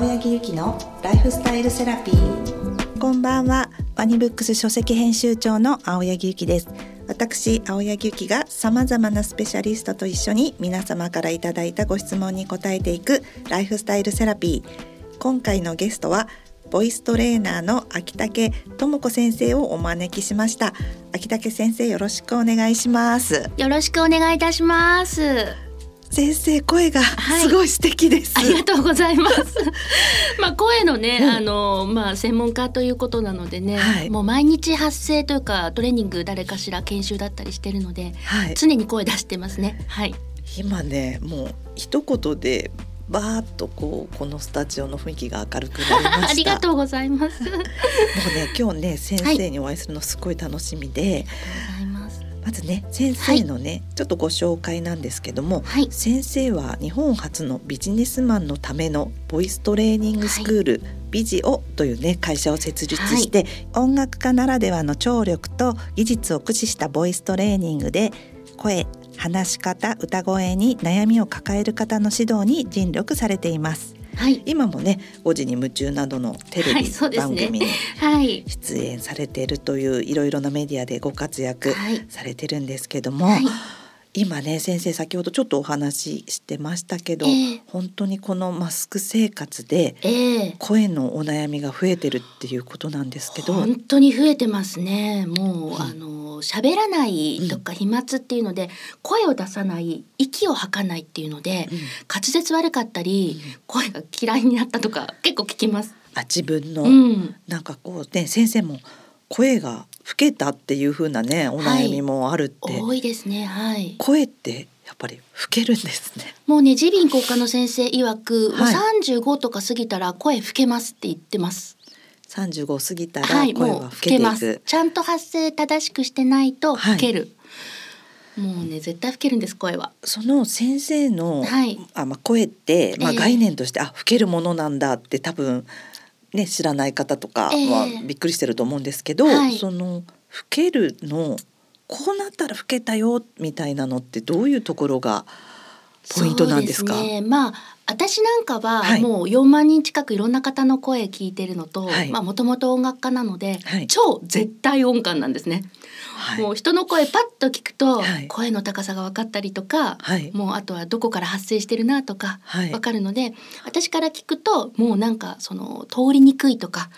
青柳ゆきのライフスタイルセラピー。こんばんは。ワニブックス書籍編集長の青柳ゆきです。私青柳ゆきがさまざまなスペシャリストと一緒に皆様からいただいたご質問に答えていくライフスタイルセラピー。今回のゲストはボイストレーナーの秋竹智子先生をお招きしました。秋竹先生よろしくお願いします。よろしくお願いいたします先生声がすごい素敵です、はい、ありがとうございます。まあ声のね、うん、あのまあ専門家ということなのでね、はい、もう毎日発声というかトレーニング誰かしら研修だったりしてるので、はい、常に声出してますね。はい。今ねもう一言でバーッとこうこのスタジオの雰囲気が明るくなりま ありがとうございます。もうね今日ね先生にお会いするのすごい楽しみで、はいまずね先生のね、はい、ちょっとご紹介なんですけども、はい、先生は日本初のビジネスマンのためのボイストレーニングスクール、はい、ビジオというね会社を設立して、音楽家ならではの聴力と技術を駆使したボイストレーニングで声話し方歌声に悩みを抱える方の指導に尽力されています。はい、今もね5時に夢中などのテレビ番組に出演されているといういろいろなメディアでご活躍されてるんですけども、はい、今ね先生先ほどちょっとお話ししてましたけど、えー、本当にこのマスク生活で声のお悩みが増えてるっていうことなんですけど、本当に増えてますね。もう、うん、あの喋らないとか飛沫っていうので、うん、声を出さない息を吐かないっていうので、うん、滑舌悪かったり、声が嫌いになったとか結構聞きます。あ自分の、なんかこうね先生も声が老けたっていう風なねお悩みもあるって、はい、多いですねはい。声ってやっぱり老けるんですね。もうね耳鼻咽喉科の先生曰く、はい、もう35とか過ぎたら声老けますって言ってます35過ぎたら声は老けていく、はい、ちゃんと発声正しくしてないと老ける、はい、もうね絶対老けるんです声は。その先生の、はい、あまあ声って、まあ、概念として、えー、あ老けるものなんだって多分ね知らない方とかはびっくりしてると思うんですけど、えー、その老けるのこうなったら老けたよみたいなのってどういうところがポイントなんですか？すね、まあ私なんかはもう4万人近くいろんな方の声聞いてるのと、はい、まあもともと音楽家なので、はい、超絶対音感なんですね。はい、もう人の声パッと聞くと、声の高さが分かったりとか、もうあとはどこから発生してるなとか分かるので、私から聞くともうなんかその通りにくいとか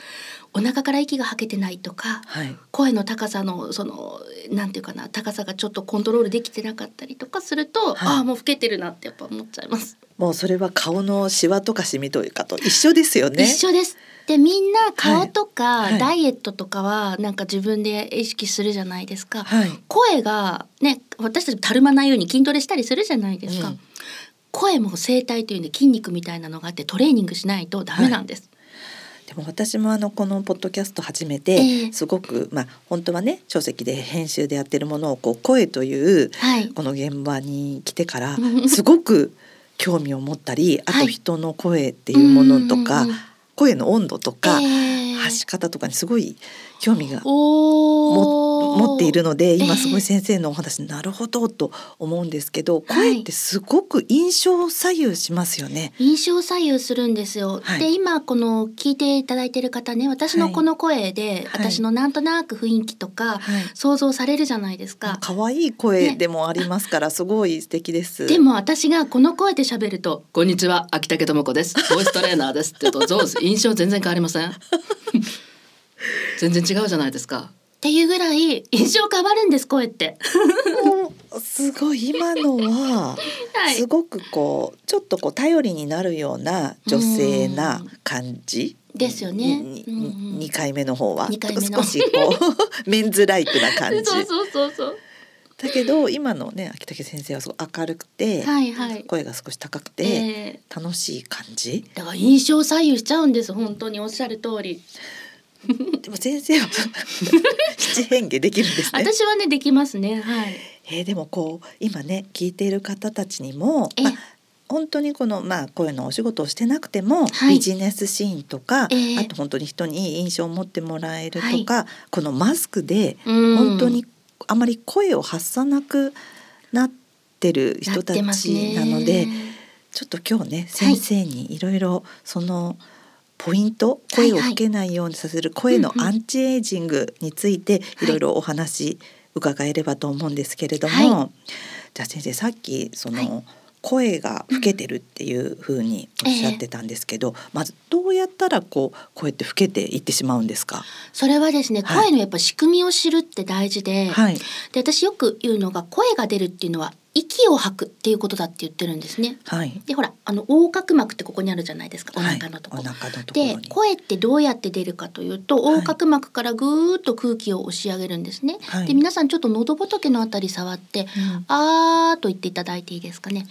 お腹から息が吐けてないとか、はい、声の高さのそのなんていうかな高さがちょっとコントロールできてなかったりとかすると、はい、ああもう老けてるなってやっぱ思っちゃいます。もうそれは顔のシワとかシミというかと一緒ですよね。一緒です。でみんな顔とか、ダイエットとかはなんか自分で意識するじゃないですか。はい、声がね私たちたるまないように筋トレしたりするじゃないですか。うん、声も声帯というね筋肉みたいなのがあってトレーニングしないとダメなんです。でも私もあのこのポッドキャスト始めて、すごくまあ本当はね書籍で編集でやってるものをこう声という、この現場に来てから すごく興味を持ったり、あと人の声っていうものとか、声の温度とか、発し方とかにすごい興味が持っているので今すごい先生のお話、えー、なるほどと思うんですけど声ってすごく印象左右しますよね。印象左右するんですよ。はい、で今この聞いていただいている方ね私のこの声で、はい、私のなんとなく雰囲気とか想像されるじゃないですか。可、愛、い、い声でもありますから、ね、すごい素敵です。でも私がこの声で喋るとこんにちは秋竹智子ですボイストレーナーですって言うと 印象全然変わりません？全然違うじゃないですか。っていうぐらい印象変わるんです声って。すごい今のは すごくこうちょっとこう頼りになるような女性な感じ？ですよね。二、回目の方は？少しこう メンズライクな感じ？そうそうそうそう。だけど今のね秋竹先生はすごい明るくて、はいはい、声が少し高くて、えー、楽しい感じ？だから印象左右しちゃうんです本当におっしゃる通り でも先生は 七変化できるんですね。私はねできますね。はい。えー、でもこう今ね聞いている方たちにも、まあ、本当にこのまあ声のお仕事をしてなくても、はい、ビジネスシーンとか、えー、あと本当に人にいい印象を持ってもらえるとか、はい、このマスクで本当にあまり声を発さなくなってる人たちなので。ちょっと今日ね先生にいろいろそのポイント、声を吹けないようにさせる声のアンチエイジングについてい。ろいろお話伺えればと思うんですけれども、はい、じゃあ先生さっきその、声が老けてるっていうふうにおっしゃってたんですけど、うん。えー、まずどうやったらこう声って老けていってしまうんですか？それはですね、はい、声のやっぱ仕組みを知るって大事ではい、で私よく言うのが声が出るっていうのは息を吐くっていうことだって言ってるんですね。はい、でほらあの横隔膜ってここにあるじゃないですかお腹のところ。はい、で声ってどうやって出るかというと横隔膜からぐーっと空気を押し上げるんですね。はい、で皆さんちょっと喉仏のあたり触って、うん、あーと言っていただいていいですかね。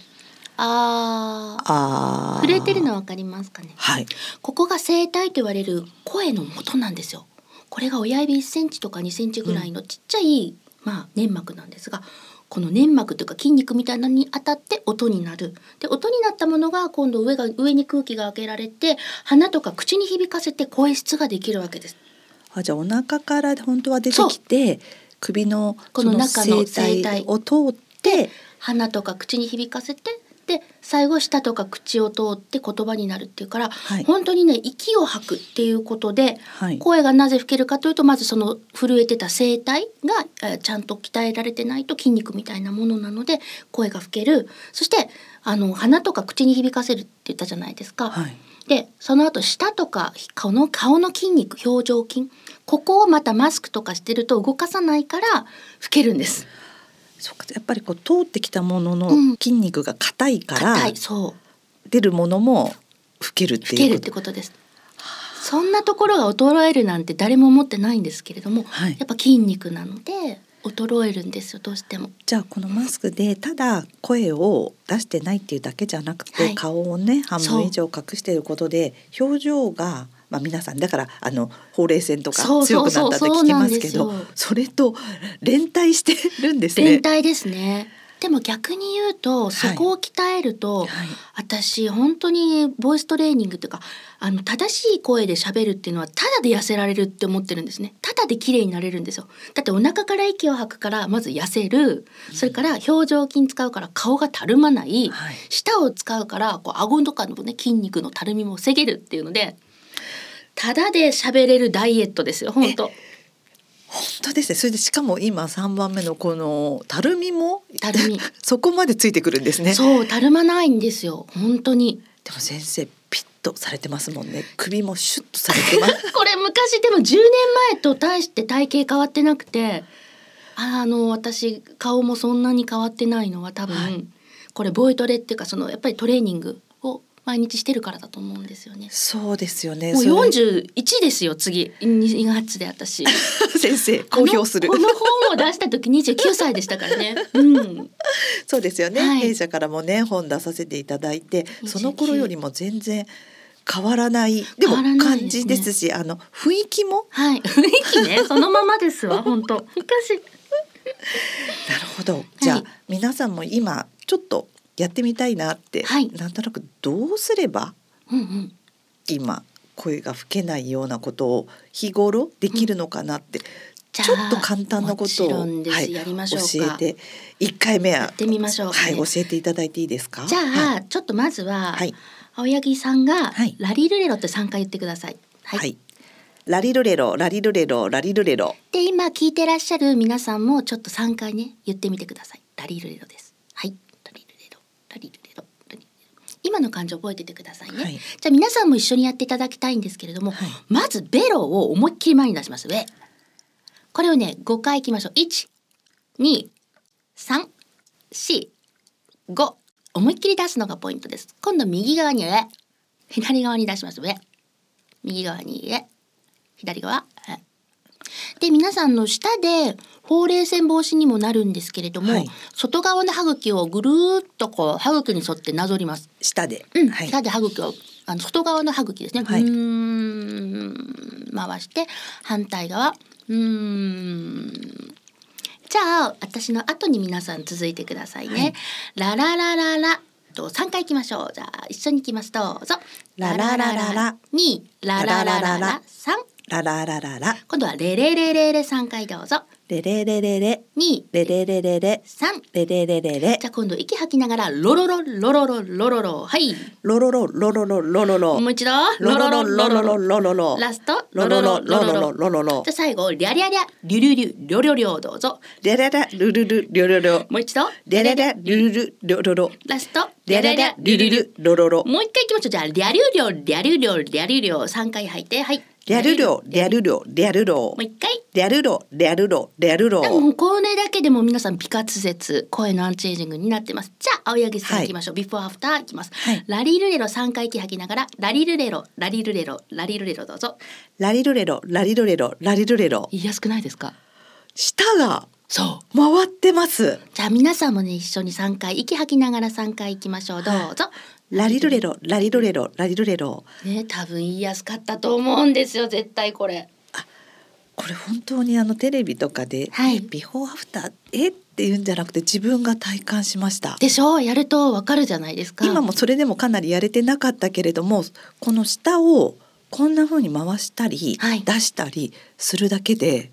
ああ震えてるのわかりますかね。はい。ここが声帯と言われる声の元なんですよ。これが親指1センチとか2センチぐらいのちっちゃい、うん、まあ粘膜なんですが。この粘膜というか筋肉みたいなのに当たって音になる。で音になったものが今度上が上に空気が開けられて鼻とか口に響かせて声質ができるわけです。あじゃあお腹から本当は出てきて首のこの中の声帯を通って鼻とか口に響かせてで最後舌とか口を通って言葉になるっていうから、はい、本当にね息を吐くっていうことで、はい、声がなぜ吹けるかというとまずその震えてた声帯が、えちゃんと鍛えられてないと筋肉みたいなものなので声が吹けるそしてあの鼻とか口に響かせるって言ったじゃないですか。はい、でその後舌とかこの顔の筋肉表情筋ここをまたマスクとかしてると動かさないから吹けるんです。そうかやっぱりこう通ってきたものの筋肉が硬いから、うん、そう。出るものも老けるっていう。ことです。そんなところが衰えるなんて誰も思ってないんですけれども、はい、やっぱ筋肉なので衰えるんですよどうしても。じゃあこのマスクでただ声を出してないっていうだけじゃなくて、はい、顔をね半分以上隠していることで表情がまあ、皆さんだからあのほうれい線とか強くなったって聞きますけどそれと連帯してるんですね。連帯ですね。でも逆に言うとそこを鍛えると、はい。はい、私本当にボイストレーニングっていうかあの正しい声で喋るっていうのはただで痩せられるって思ってるんですね。ただで綺麗になれるんですよ。だってお腹から息を吐くからまず痩せる。それから表情筋使うから顔がたるまない、はい、舌を使うからこう顎とかのね筋肉のたるみも防げるっていうのでただで喋れるダイエットですよ本当。本当ですね。それでしかも今三番目のこのたるみもたるみ そこまでついてくるんですね。そうたるまないんですよ本当に。でも先生ピッとされてますもんね。首もシュッとされてます。これ昔でも10年前と大して体型変わってなくて、あの私顔もそんなに変わってないのは多分、はい、これボイトレっていうかそのやっぱりトレーニング毎日してるからだと思うんですよね。そうですよね。もう四十一ですよ次二月で私。先生公表する。この本を出した時二十九歳でしたからね。うん。そうですよね、はい、弊社からもね本出させていただいてその頃よりも全然。変わらないでも感じですし、ね、あの雰囲気もはい雰囲気ね そのままですわ本当昔なるほどじゃあ、はい、皆さんも今ちょっとやってみたいなって、はい、なんとなくどうすれば、うんうん、今声が吹けないようなことを日頃できるのかなって、うん、ちょっと簡単なことを、はい、教えて。一回目はやってみましょう、ね、はい教えていただいていいですか？じゃあ、はい、ちょっとまずは、はい、青柳さんが、はい、ラリルレロって三回言ってください。はい、ラリルレロラリルレロラリルレロ。で今聞いてらっしゃる皆さんもちょっと三回ね言ってみてください。ラリルレロですラリルレロラリルレロ今の漢字覚えててくださいね、はい、じゃあ皆さんも一緒にやっていただきたいんですけれども、はい、まずベロを思いっきり前に出します上。これをね5回いきましょう。12345思いっきり出すのがポイントです。今度右側に上。左側に出します上。右側に上。左側で皆さんの下でほうれい線防止にもなるんですけれども、はい、外側の歯茎をぐるっとこう歯茎に沿ってなぞります。下で、うん。はい、下で歯茎をあの外側の歯茎ですね。はい、うん回して反対側。うん。じゃあ私の後に皆さん続いてくださいね。ラララララと三回いきましょう。じゃあ一緒にいきます。どうぞ。ラララララ。二ララララ。ラ三ラララララ。今度はレレレレレ三回どうぞ。レレレレレ。二レレレレレ三レレレレレじゃあ今度息吐きながらロロロロロロロロロはいロロロロロロロロロもう一度ロロロロロロロロロラストロロロロロロロロロじゃあ最後リャリャリャリュリュリュリョリョリョどうぞリョリョリョもう一度リョロロラストリャリャリャルルルロロロもう一回いきましょうじゃあリャリュリョリャリュリョリャリュリョ三回吐いてはいリャルロリャルロリャルロもう一回。リャルロリャルロリャルロもうこれだけでも皆さん美滑舌声のアンチエイジングになってます。じゃあ青柳さんはい。いきましょう、ビフォーアフターいきます、はい。ラリルレロ三回息吐きながらラリルレロラリルレロラリルレロどうぞ。ラリルレロラリルレロラリルレロ。言いやすくないですか？舌がそう。回ってます。じゃあ皆さんもね一緒に三回息吐きながら三回行きましょう。どうぞ、ラリルレロラリルレロラリルレロ。ね多分言いやすかったと思うんですよ絶対これ。これ本当にあのテレビとかで、はい。えビフォーアフターえ？って言うんじゃなくて自分が体感しました。でしょ？やるとわかるじゃないですか。今もそれでもかなりやれてなかったけれどもこの下をこんな風に回したり、はい。出したりするだけで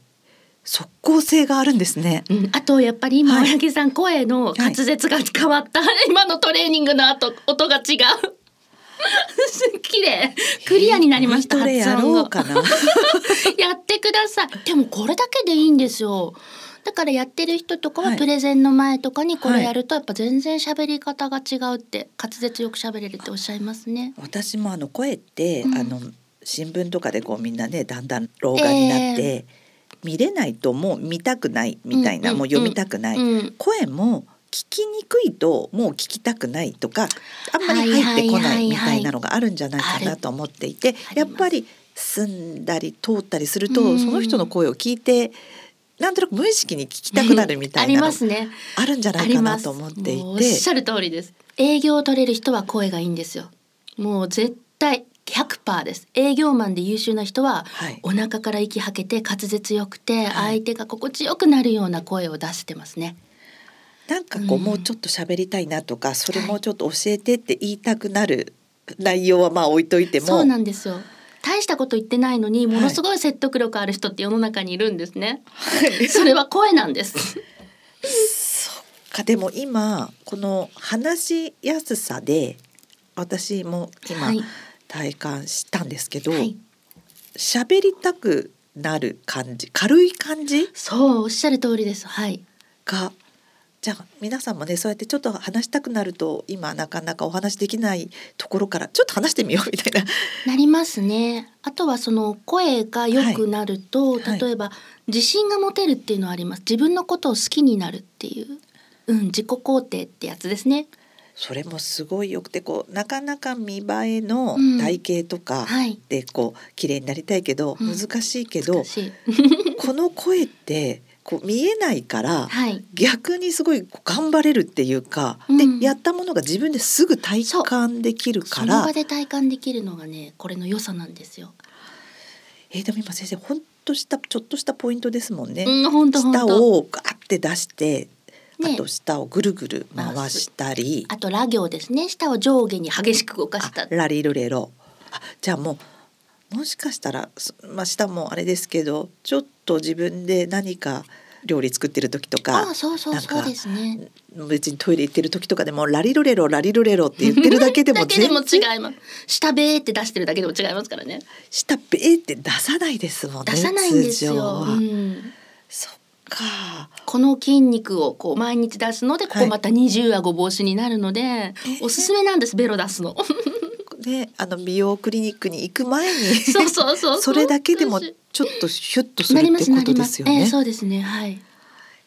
即効性があるんですね。うん、あとやっぱり今はい。青柳さん声の滑舌が変わった、今のトレーニングの後音が違う。綺麗。クリアになりました発音が。ろうかな。やってください。でもこれだけでいいんですよ。だからやってる人とかははい。プレゼンの前とかにこれやるとやっぱ全然喋り方が違うって滑舌よく喋れるっておっしゃいますね。私もあの声って、うん。あの新聞とかでこうみんなねだんだん老眼になって、見れないともう見たくないみたいな、もう読みたくない、うん。声も聞きにくいともう聞きたくないとかあんまり入ってこないみたいなのがあるんじゃないかなと思っていて、やっぱり住んだり通ったりすると、うんその人の声を聞いてなんとなく無意識に聞きたくなるみたいなのあるんじゃないかなと思っていもうおってしゃる通りです。営業を取れる人は声がいいんですよ。もう絶対100%です。営業マンで優秀な人ははい。お腹から息吐けて滑舌よくて相手が心地よくなるような声を出してますね。なんかこう、うんもうちょっと喋りたいなとかそれもうちょっと教えてって言いたくなる内容はまあ置いといても、そうなんですよ。大したこと言ってないのにものすごい説得力ある人って世の中にいるんですね、それは声なんです。そっか。でも今この話しやすさで私も今はい体感したんですけどはい。喋、りたくなる感じ軽い感じ？そうおっしゃる通りです。はい。がじゃあ皆さんもねそうやってちょっと話したくなると今なかなかお話できないところからちょっと話してみようみたいな。なりますね。あとはその声が良くなると、はいはい。例えば自信が持てるっていうのはあります。自分のことを好きになるっていう。うん自己肯定ってやつですねそれもすごいよくてこうなかなか見栄えのうん。体型とかはい。でこう綺麗になりたいけど、うん。難しいけど難しい。この声ってこう見えないから、はい。逆にすごい頑張れるっていうか、うん。でやったものが自分ですぐ体感できるそからの場で体感できるのがねこれの良さなんですよ。えーでも今先生ほんとしたちょっとしたポイントですもんね。うん本当本舌当をガーって出して、ね。あと舌をぐるぐる回したり、あとラ行ですね。舌を上下に激しく動かした。あラリルレロ。あじゃあもうもしかしたらすまあ舌もあれですけどちょっと自分で何か料理作ってる時とかあそうそうそうですね。別にトイレ行ってる時とかでもラリルレロラリルレロって言ってるだけでもだけでも全然。違います。舌べーって出してるだけでも違いますからね。舌ベーって出さないですもんね出さないんですよ、通常は。うん。そっかこの筋肉をこう毎日出すのでここまた二重顎防止になるので、おすすめなんですベロ出すの。であの美容クリニックに行く前にそうそうそう。それだけでもちょっとシュッとするってことですよね。えーそうですね。はい。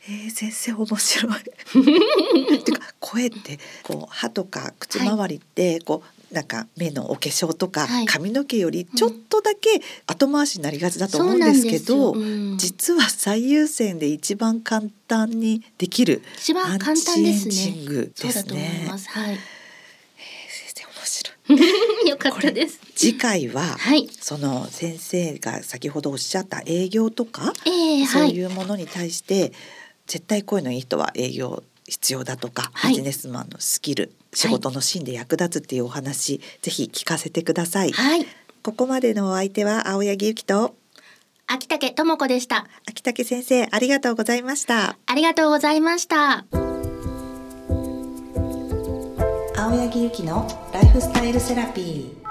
えー、先生面白い。てか声ってこう歯とか口周りってこう、なんか目のお化粧とかはい。髪の毛よりちょっとだけ後回しになりがちだと思うんですけど、そうなんうん。実は最優先で一番簡単にできる一番簡単ですアンチエイジンね。よかったです。次回は、はい。その先生が先ほどおっしゃった営業とか、えー、そうはいいうものに対して絶対声のいい人は営業必要だとか、ビジネスマンのスキル、仕事のシーで役立つっていうお話、ぜひ聞かせてください。はい、ここまでのお相手は青柳由紀と秋武智子でした。秋武先生、ありがとうございました。ありがとうございました。青柳由紀のライフスタイルセラピー。